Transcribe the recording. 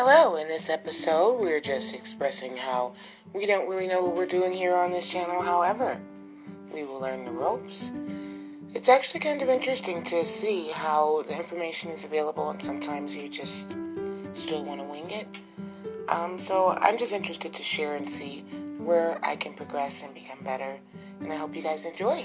Hello, in this episode, we're just expressing how we don't really know what we're doing here on this channel, however, we will learn the ropes. It's actually kind of interesting to see how the information is available and sometimes you just still want to wing it. Um, so I'm just interested to share and see where I can progress and become better, and I hope you guys enjoy.